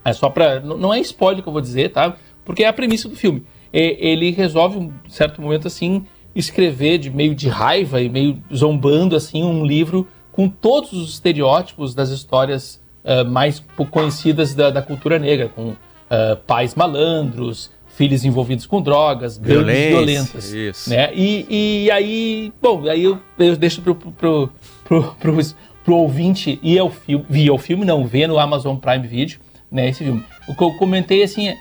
É só para não é spoiler que eu vou dizer, tá? Porque é a premissa do filme. Ele resolve um certo momento assim escrever de meio de raiva e meio zombando assim um livro com todos os estereótipos das histórias ah, mais conhecidas da, da cultura negra, com ah, pais malandros, filhos envolvidos com drogas, gangues Violência, violentas, isso. né? E, e aí, bom, aí eu, eu deixo pro, pro, pro, pro, pro ouvinte ir ao filme, vir ao filme, não, ver no Amazon Prime Video, né, esse filme. O que eu comentei, assim, é,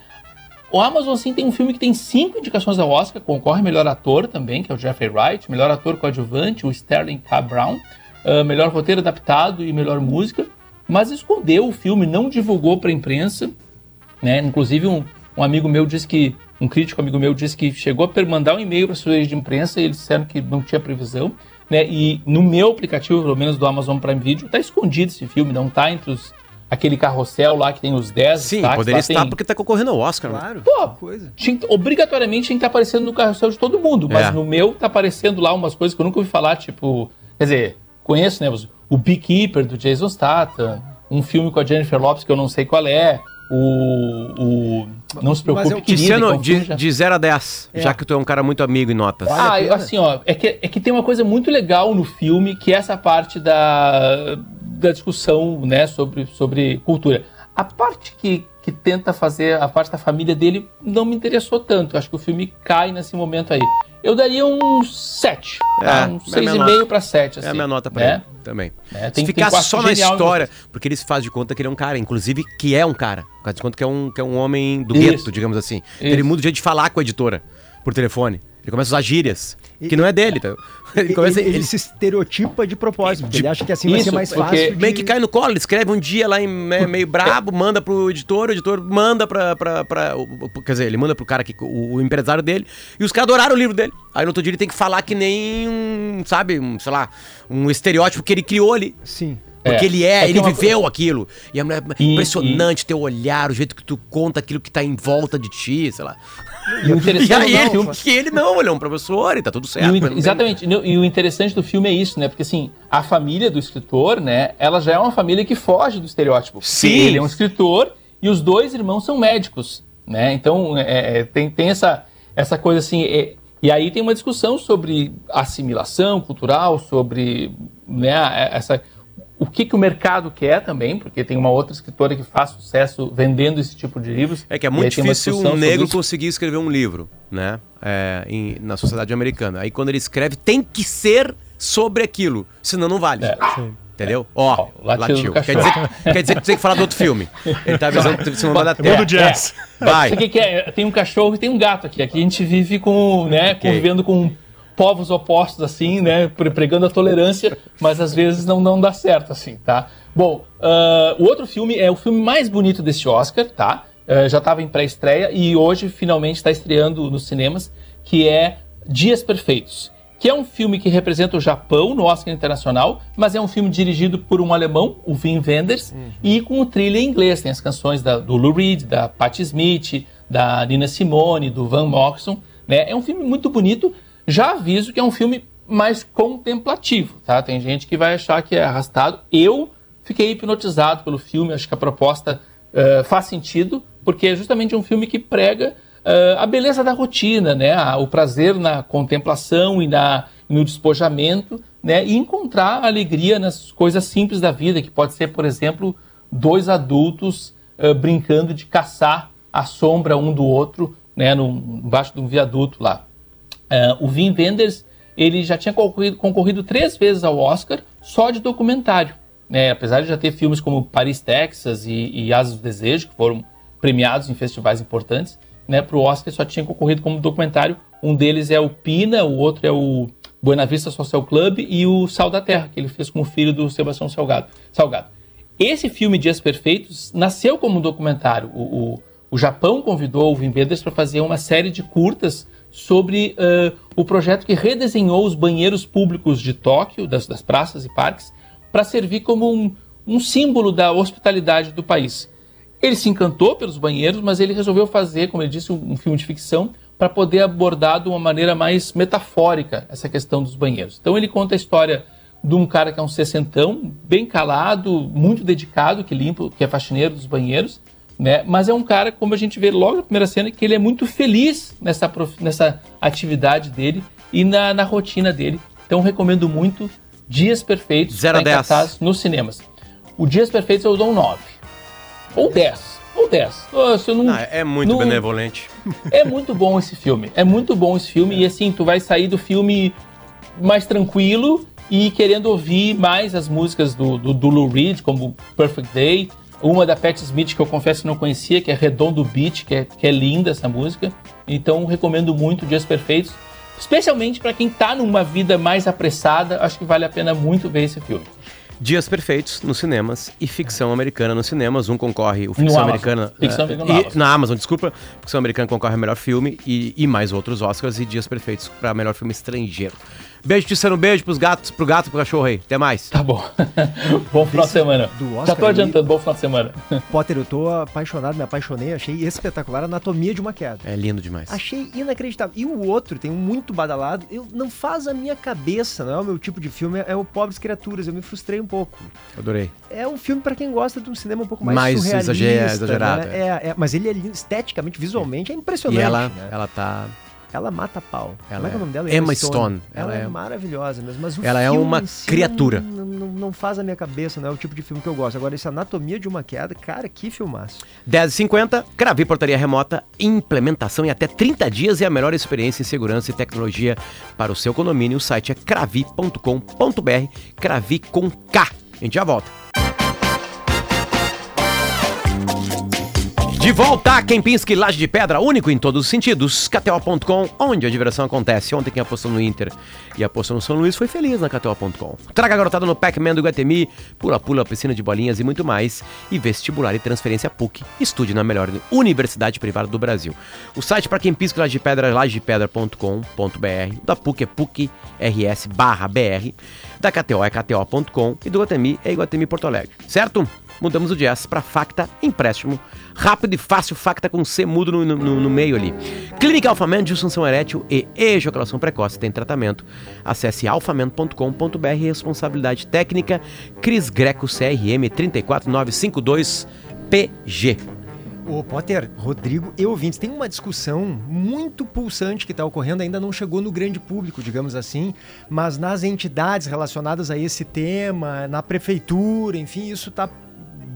o Amazon, assim, tem um filme que tem cinco indicações ao Oscar, concorre melhor ator também, que é o Jeffrey Wright, melhor ator coadjuvante, o Sterling K. Brown, ah, melhor roteiro adaptado e melhor música, mas escondeu o filme, não divulgou para a imprensa, né? Inclusive um, um amigo meu disse que um crítico amigo meu disse que chegou a mandar um e-mail para assessoria de imprensa e eles disseram que não tinha previsão, né? E no meu aplicativo, pelo menos do Amazon Prime Video, tá escondido esse filme, não tá entre os aquele carrossel lá que tem os 10 Sim, destaques, poderia estar tem- porque tá concorrendo ao Oscar. né? Claro, Pô, coisa. tinha obrigatoriamente tinha que estar aparecendo no carrossel de todo mundo, mas É. no meu tá aparecendo lá umas coisas que eu nunca ouvi falar, tipo, quer dizer, conheço, né, o Beekeeper do Jason Statham, um filme com a Jennifer Lopes que eu não sei qual é, o, o Não se preocupe, Mas eu- é um filme de, já- de 0 a 10, É. já que tu é um cara muito amigo em notas. Vale ah, assim, ó, é que, é que tem uma coisa muito legal no filme, que é essa parte da, da discussão, né, sobre, sobre cultura. A parte que, que tenta fazer, a parte da família dele, não me interessou tanto. Acho que o filme cai nesse momento aí. Eu daria um 7, É, tá? é um a minha 6,5 para 7, assim. é a minha nota pra né? ele também. É, Se tem- tem ficasse quarto só na genial em história, porque ele se faz de conta que ele é um cara, inclusive que é um cara. Faz de conta que é um, que é um homem do Isso. gueto, digamos assim. Ele Isso. muda o jeito de falar com a editora. por telefone. Ele começa a usar gírias, que não é dele. Tá? Ele, começa, ele- ele se estereotipa de propósito, porque ele acha que assim vai Isso, ser mais porque fácil. de- meio que cai no colo, ele escreve um dia lá em me- meio brabo, manda pro editor, o editor manda pra. pra, pra- quer dizer, ele manda pro cara que o, o empresário dele, e os caras adoraram o livro dele. Aí no outro dia ele tem que falar que nem um, sabe, um, sei lá, um estereótipo que ele criou ali. Sim. Porque É. ele é, É ele uma viveu aquilo. E é mulher- E- impressionante teu olhar, o jeito que tu conta aquilo que tá em volta de ti, sei lá. E o interessante E aí do ele, filme- que ele não, ele é um professor e tá tudo E certo. o- não exatamente. E o- E o interessante do filme é isso, né? Porque assim, a família do escritor, né? Ela já é uma família que foge do estereótipo. Sim. Ele é um escritor e os dois irmãos são médicos, né? Então é, é, tem, tem essa, essa coisa assim. é- e aí tem uma discussão sobre assimilação cultural, sobre né, essa, o que, que o mercado quer também, porque tem uma outra escritora que faz sucesso vendendo esse tipo de livros. É que é muito difícil um negro conseguir escrever um livro, né? É, em- na sociedade americana. Aí quando ele escreve, tem que ser sobre aquilo, senão não vale. É. Entendeu? Ó, latido latiu. Quer dizer, que- quer dizer que tu tem que falar do outro filme. Ele tá avisando que você não vai dar Mundo tempo. jazz. Vai. Sabe o que, que é? Tem um cachorro e tem um gato aqui. Aqui a gente vive com, né, Ok. convivendo com povos opostos, assim, né, pre- pregando a tolerância, mas às vezes não, não dá certo, assim, tá? Bom, ah, o outro filme é o filme mais bonito deste Oscar, tá? Ah, já estava em pré-estreia e hoje finalmente está estreando nos cinemas, que é Dias Perfeitos. Que é um filme que representa o Japão no Oscar Internacional, mas é um filme dirigido por um alemão, o Wim Wenders, e com o trilha em inglês. Tem as canções da- do Lou Reed, da Patti Smith, da Nina Simone, do Van Morrison. Né? É um filme muito bonito. Já aviso que é um filme mais contemplativo, tá? Tem gente que vai achar que é arrastado. Eu fiquei hipnotizado pelo filme, acho que a proposta eh, faz sentido, porque é justamente um filme que prega eh, a beleza da rotina, né? O prazer na contemplação e na, no despojamento, né? E encontrar alegria nas coisas simples da vida, que pode ser, por exemplo, dois adultos eh, brincando de caçar a sombra um do outro, né? No, embaixo de um viaduto lá. Uh, o Wim Wenders ele já tinha concorrido, concorrido três vezes ao Oscar só de documentário. Né? Apesar de já ter filmes como Paris, Texas e, e Asas do Desejo, que foram premiados em festivais importantes, né? para o Oscar só tinha concorrido como documentário. Um deles é o Pina, o outro é o Buena Vista Social Club e o Sal da Terra, que ele fez como filho do Sebastião Salgado. Salgado. Esse filme Dias Perfeitos nasceu como um documentário. O, o, o Japão convidou o Wim Wenders para fazer uma série de curtas sobre uh, o projeto que redesenhou os banheiros públicos de Tóquio, das, das praças e parques, para servir como um, um símbolo da hospitalidade do país. Ele se encantou pelos banheiros, mas ele resolveu fazer, como ele disse, um, um filme de ficção para poder abordar de uma maneira mais metafórica essa questão dos banheiros. Então ele conta a história de um cara que é um sessentão, bem calado, muito dedicado, que limpa, que é faxineiro dos banheiros, né? Mas é um cara, como a gente vê logo na primeira cena, que ele é muito feliz nessa, prof... nessa atividade dele e na, na rotina dele. Então recomendo muito Dias Perfeitos. Zero tá cartaz nos cinemas. O Dias Perfeitos eu dou um 9. Ou 10. Ou 10. Nossa, eu não, Não, é muito não- benevolente. é muito bom esse filme. É muito bom esse filme. E assim, tu vai sair do filme mais tranquilo e querendo ouvir mais as músicas do, do, do Lou Reed, como Perfect Day. Uma da Pat Smith que eu confesso que não conhecia, que é Redondo Beat, que é, que é linda essa música. Então recomendo muito Dias Perfeitos. Especialmente para quem tá numa vida mais apressada, acho que vale a pena muito ver esse filme. Dias Perfeitos nos cinemas e Ficção Americana nos cinemas. Um concorre, o Ficção. Americana. Ficção eh, Americana e- na Amazon, desculpa. Ficção Americana concorre ao melhor filme e, e mais outros Oscars e Dias Perfeitos para melhor filme estrangeiro. Beijo, Tissano, beijo pros gatos, pro gato, pro cachorro aí. Até mais. Tá bom. bom final de semana. do Já tô adiantando, bom final de semana. Potter, eu tô apaixonado, me apaixonei, achei espetacular Anatomia de uma Queda. É lindo demais. Achei inacreditável. E o outro, tem um muito badalado, eu, não faz a minha cabeça, não é o meu tipo de filme, é o Pobres Criaturas, eu me frustrei um pouco. Adorei. É um filme pra quem gosta de um cinema um pouco mais, Mais surrealista, exager- exagerado, né? É, é, mas ele é lindo, esteticamente, visualmente, é impressionante. E ela, né? ela tá. Ela mata pau. Ela Como é, que é o é nome dela? Emma Stone. Ela, Ela é, é- maravilhosa mesmo. Mas o Ela é uma si criatura. Não, não, não faz a minha cabeça, não é o tipo de filme que eu gosto. Agora, esse Anatomia de uma Queda, cara, que filmaço. 10h50, Cravi Portaria Remota, implementação em até 30 dias e a melhor experiência em segurança e tecnologia para o seu condomínio. O site é cravi.com.br, Cravi com K. A gente já volta. De volta, Kempinski Laje de Pedra, único em todos os sentidos. KTO.com, onde a diversão acontece. Ontem quem apostou no Inter e apostou no São Luís foi feliz na KTO.com. Traga a garotada no Pac-Man do Guatemi, pula-pula, piscina de bolinhas e muito mais. E vestibular e transferência PUC. Estude na melhor universidade privada do Brasil. O site para Kempinski Laje de Pedra é lajedepedra.com.br. Da PUC é PUC-RS BR. Da KTO é KTO.com. E do Guatemi é Iguatemi Porto Alegre. Certo? Mudamos o jazz para Facta Empréstimo. Rápido e fácil, Facta com C mudo no, no, no meio ali. Clínica Alfaman, disfunção erétil e ejaculação precoce. Tem tratamento. Acesse alfaman.com.br. Responsabilidade técnica. Cris Greco CRM 34952PG. Ô, Potter, Rodrigo e ouvintes, tem uma discussão muito pulsante que está ocorrendo, ainda não chegou no grande público, digamos assim, mas nas entidades relacionadas a esse tema, na prefeitura, enfim, isso está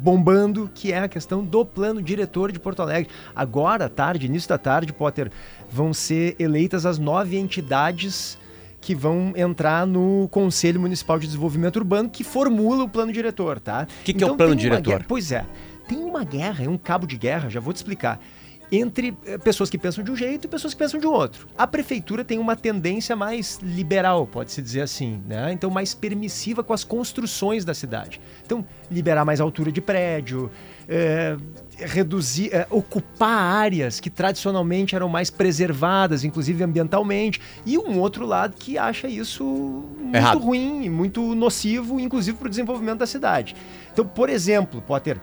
bombando, que é a questão do plano diretor de Porto Alegre. Agora, tarde, início da tarde, Potter, vão ser eleitas as nove entidades que vão entrar no Conselho Municipal de Desenvolvimento Urbano, que formula o plano diretor, tá? O que, que é o plano tem uma diretor? guerra- Pois é, tem uma guerra, é um cabo de guerra, já vou te explicar. Entre eh, pessoas que pensam de um jeito e pessoas que pensam de outro. A prefeitura tem uma tendência mais liberal, pode-se dizer assim, né? Então, mais permissiva com as construções da cidade. Então, liberar mais altura de prédio, eh, reduzir, eh, ocupar áreas que tradicionalmente eram mais preservadas, inclusive ambientalmente, e um outro lado que acha isso muito Errado. ruim e muito nocivo, inclusive para o desenvolvimento da cidade. Então, por exemplo, Potter,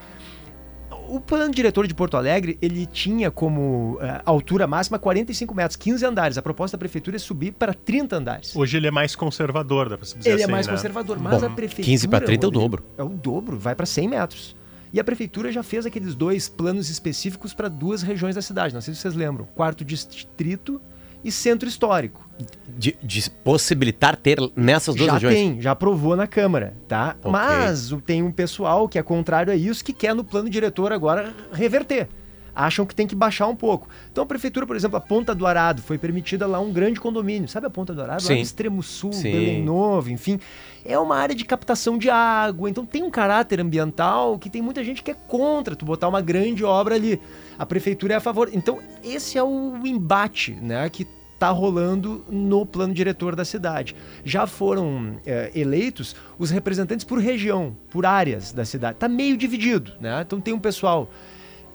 o plano diretor de Porto Alegre, ele tinha como eh, altura máxima 45 metros, 15 andares. A proposta da prefeitura é subir para 30 andares. Hoje ele é mais conservador, dá pra se dizer Ele é assim, mais né? conservador, mas Bom, a prefeitura... 15 para 30 é o dobro. É o dobro, vai para 100 metros. E a prefeitura já fez aqueles dois planos específicos para duas regiões da cidade. Não sei se vocês lembram. Quarto distrito e centro histórico. De, de possibilitar ter nessas duas já regiões. tem, já aprovou na Câmara, tá? Ok. Mas o- tem um pessoal que é contrário a isso, que quer no plano diretor agora reverter. Acham que tem que baixar um pouco. Então a prefeitura, por exemplo, a Ponta do Arado, foi permitida lá um grande condomínio. Sabe a Ponta do Arado? Lá Sim. no extremo sul, Sim. Belém Novo, enfim. É uma área de captação de água, então tem um caráter ambiental que tem muita gente que é contra tu botar uma grande obra ali. A prefeitura é a favor. Então esse é o embate, né, que está rolando no plano diretor da cidade. Já foram é, eleitos os representantes por região, por áreas da cidade. Está meio dividido, né? Então tem um pessoal.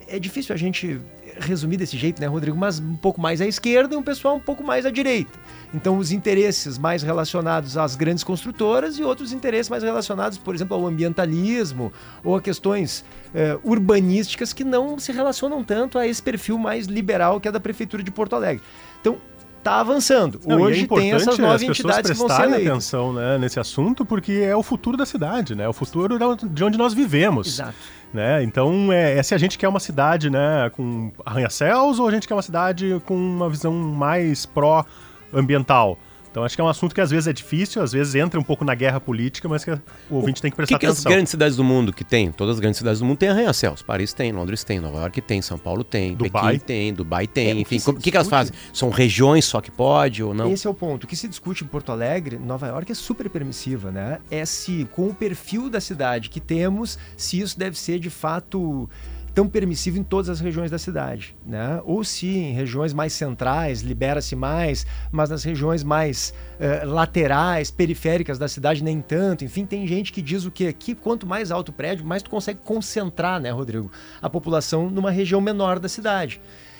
É difícil a gente resumir desse jeito, né, Rodrigo? Mas um pouco mais à esquerda e um pessoal um pouco mais à direita. Então, os interesses mais relacionados às grandes construtoras e outros interesses mais relacionados, por exemplo, ao ambientalismo ou a questões eh, urbanísticas que não se relacionam tanto a esse perfil mais liberal que é da Prefeitura de Porto Alegre. Então, tá avançando. Não, é Hoje tem importante essas as nove pessoas entidades que vão ser eleitas. atenção né, nesse assunto, porque é o futuro da cidade, né? É o futuro de onde nós vivemos. Exato. Né? Então, é, é se a gente quer uma cidade né, com arranha-céus ou a gente quer uma cidade com uma visão mais pró-ambiental. Então, acho que é um assunto que às vezes é difícil, às vezes entra um pouco na guerra política, mas que o ouvinte tem que O prestar que, que as atenção. grandes cidades do mundo que tem? Todas as grandes cidades do mundo têm arranha-céus. Paris tem, Londres tem, Nova York tem, São Paulo tem, Dubai. Pequim tem, Dubai tem, É, o enfim. O que, que elas fazem? São regiões só que pode ou não? Esse é o ponto. O que se discute em Porto Alegre, Nova York é super permissiva, né? É se, com o perfil da cidade que temos, se isso deve ser de fato tão permissivo em todas as regiões da cidade, né? Ou se em regiões mais centrais libera-se mais, mas nas regiões mais eh, laterais, periféricas da cidade nem tanto. Enfim, tem gente que diz o que aqui quanto mais alto o prédio, mais tu consegue concentrar, né, Rodrigo, a população numa região menor da cidade.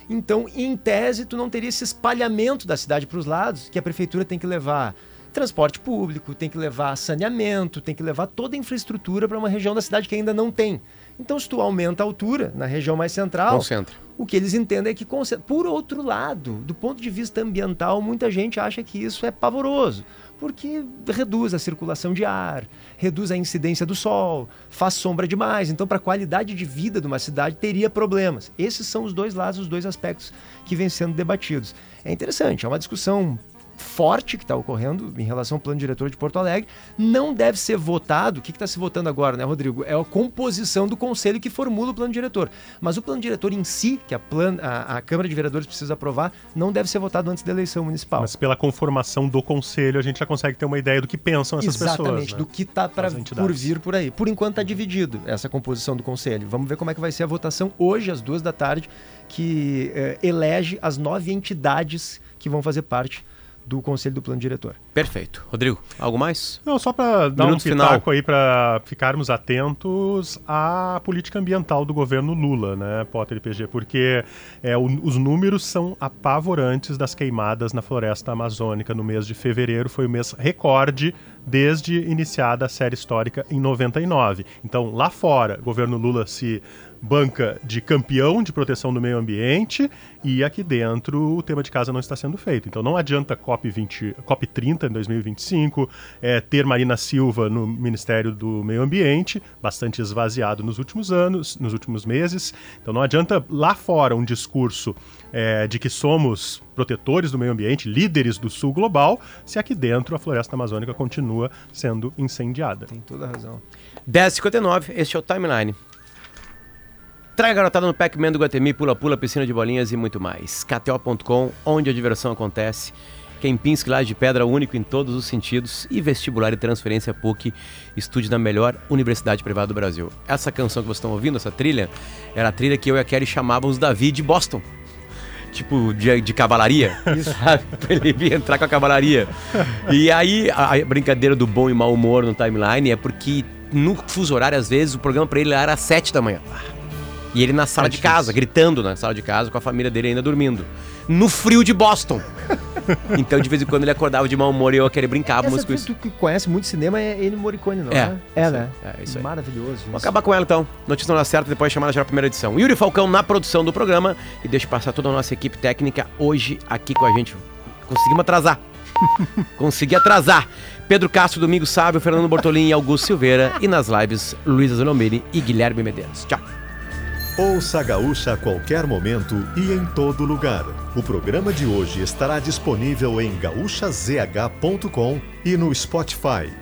Então, em tese, tu não teria esse espalhamento da cidade para os lados, que a prefeitura tem que levar transporte público, tem que levar saneamento, tem que levar toda a infraestrutura para uma região da cidade que ainda não tem. Então, se tu aumenta a altura na região mais central, Concentra. o que eles entendem é que concentra. Por outro lado, do ponto de vista ambiental, muita gente acha que isso é pavoroso, porque reduz a circulação de ar, reduz a incidência do sol, faz sombra demais. Então, para a qualidade de vida de uma cidade, teria problemas. Esses são os dois lados, os dois aspectos que vêm sendo debatidos. É interessante, é uma discussão forte que está ocorrendo em relação ao plano diretor de Porto Alegre. Não deve ser votado. O que está se votando agora, né, Rodrigo? É a composição do conselho que formula o plano diretor. Mas o plano diretor em si, que a, plan, a, a Câmara de Vereadores precisa aprovar, não deve ser votado antes da eleição municipal. Mas pela conformação do conselho, a gente já consegue ter uma ideia do que pensam essas Exatamente, pessoas. Exatamente, né? do que está por vir por aí. Por enquanto está dividido essa composição do conselho. Vamos ver como é que vai ser a votação hoje, às duas da tarde, que eh, elege as nove entidades que vão fazer parte do Conselho do Plano Diretor. Perfeito. Rodrigo, algo mais? Não, só para dar Minuto um pitaco final. aí para ficarmos atentos à política ambiental do governo Lula, né, Potter e PG, porque é, o, os números são apavorantes das queimadas na floresta amazônica no mês de fevereiro, foi o mês recorde desde iniciada a série histórica em 99. Então, lá fora, o governo Lula se banca de campeão de proteção do meio ambiente e aqui dentro o tema de casa não está sendo feito. Então não adianta COP, 20, COP 30 em 2025, é, ter Marina Silva no Ministério do Meio Ambiente, bastante esvaziado nos últimos anos, nos últimos meses. Então não adianta lá fora um discurso é, de que somos protetores do meio ambiente, líderes do sul global, se aqui dentro a floresta amazônica continua sendo incendiada. Tem toda a razão. 10h59, este é o Timeline. Traga garotada no Pac-Man do Guatemi, pula-pula, piscina de bolinhas e muito mais. KTO.com, onde a diversão acontece. Kempinski Laje de Pedra, único em todos os sentidos. E vestibular e transferência PUC, estude na melhor universidade privada do Brasil. Essa canção que vocês estão ouvindo, essa trilha, era a trilha que eu e a Kelly chamávamos Davi de Boston. Tipo, de, de cavalaria. Pra ele vir entrar com a cavalaria. E aí, a, a brincadeira do bom e mau humor no timeline é porque no fuso horário, às vezes, o programa pra ele era às sete da manhã. E ele na sala é de casa, gritando na sala de casa com a família dele ainda dormindo. No frio de Boston. então, de vez em quando, ele acordava de mau humor e eu querer brincar com isso. Tu que conhece muito cinema é Ennio Morricone, não é? É, é né? É, isso aí. Maravilhoso. Vamos acabar com ela então. Notícia não dá certo, depois chamar já a primeira edição. Yuri Falcão na produção do programa e deixa passar toda a nossa equipe técnica hoje aqui com a gente. Conseguimos atrasar. Consegui atrasar. Pedro Castro, Domingo Sábio, Fernando Bortolin e Augusto Silveira. E nas lives, Luísa Zanomiri e Guilherme Medeiros. Tchau. Ouça a Gaúcha a qualquer momento e em todo lugar. O programa de hoje estará disponível em gaúchazh.com e no Spotify.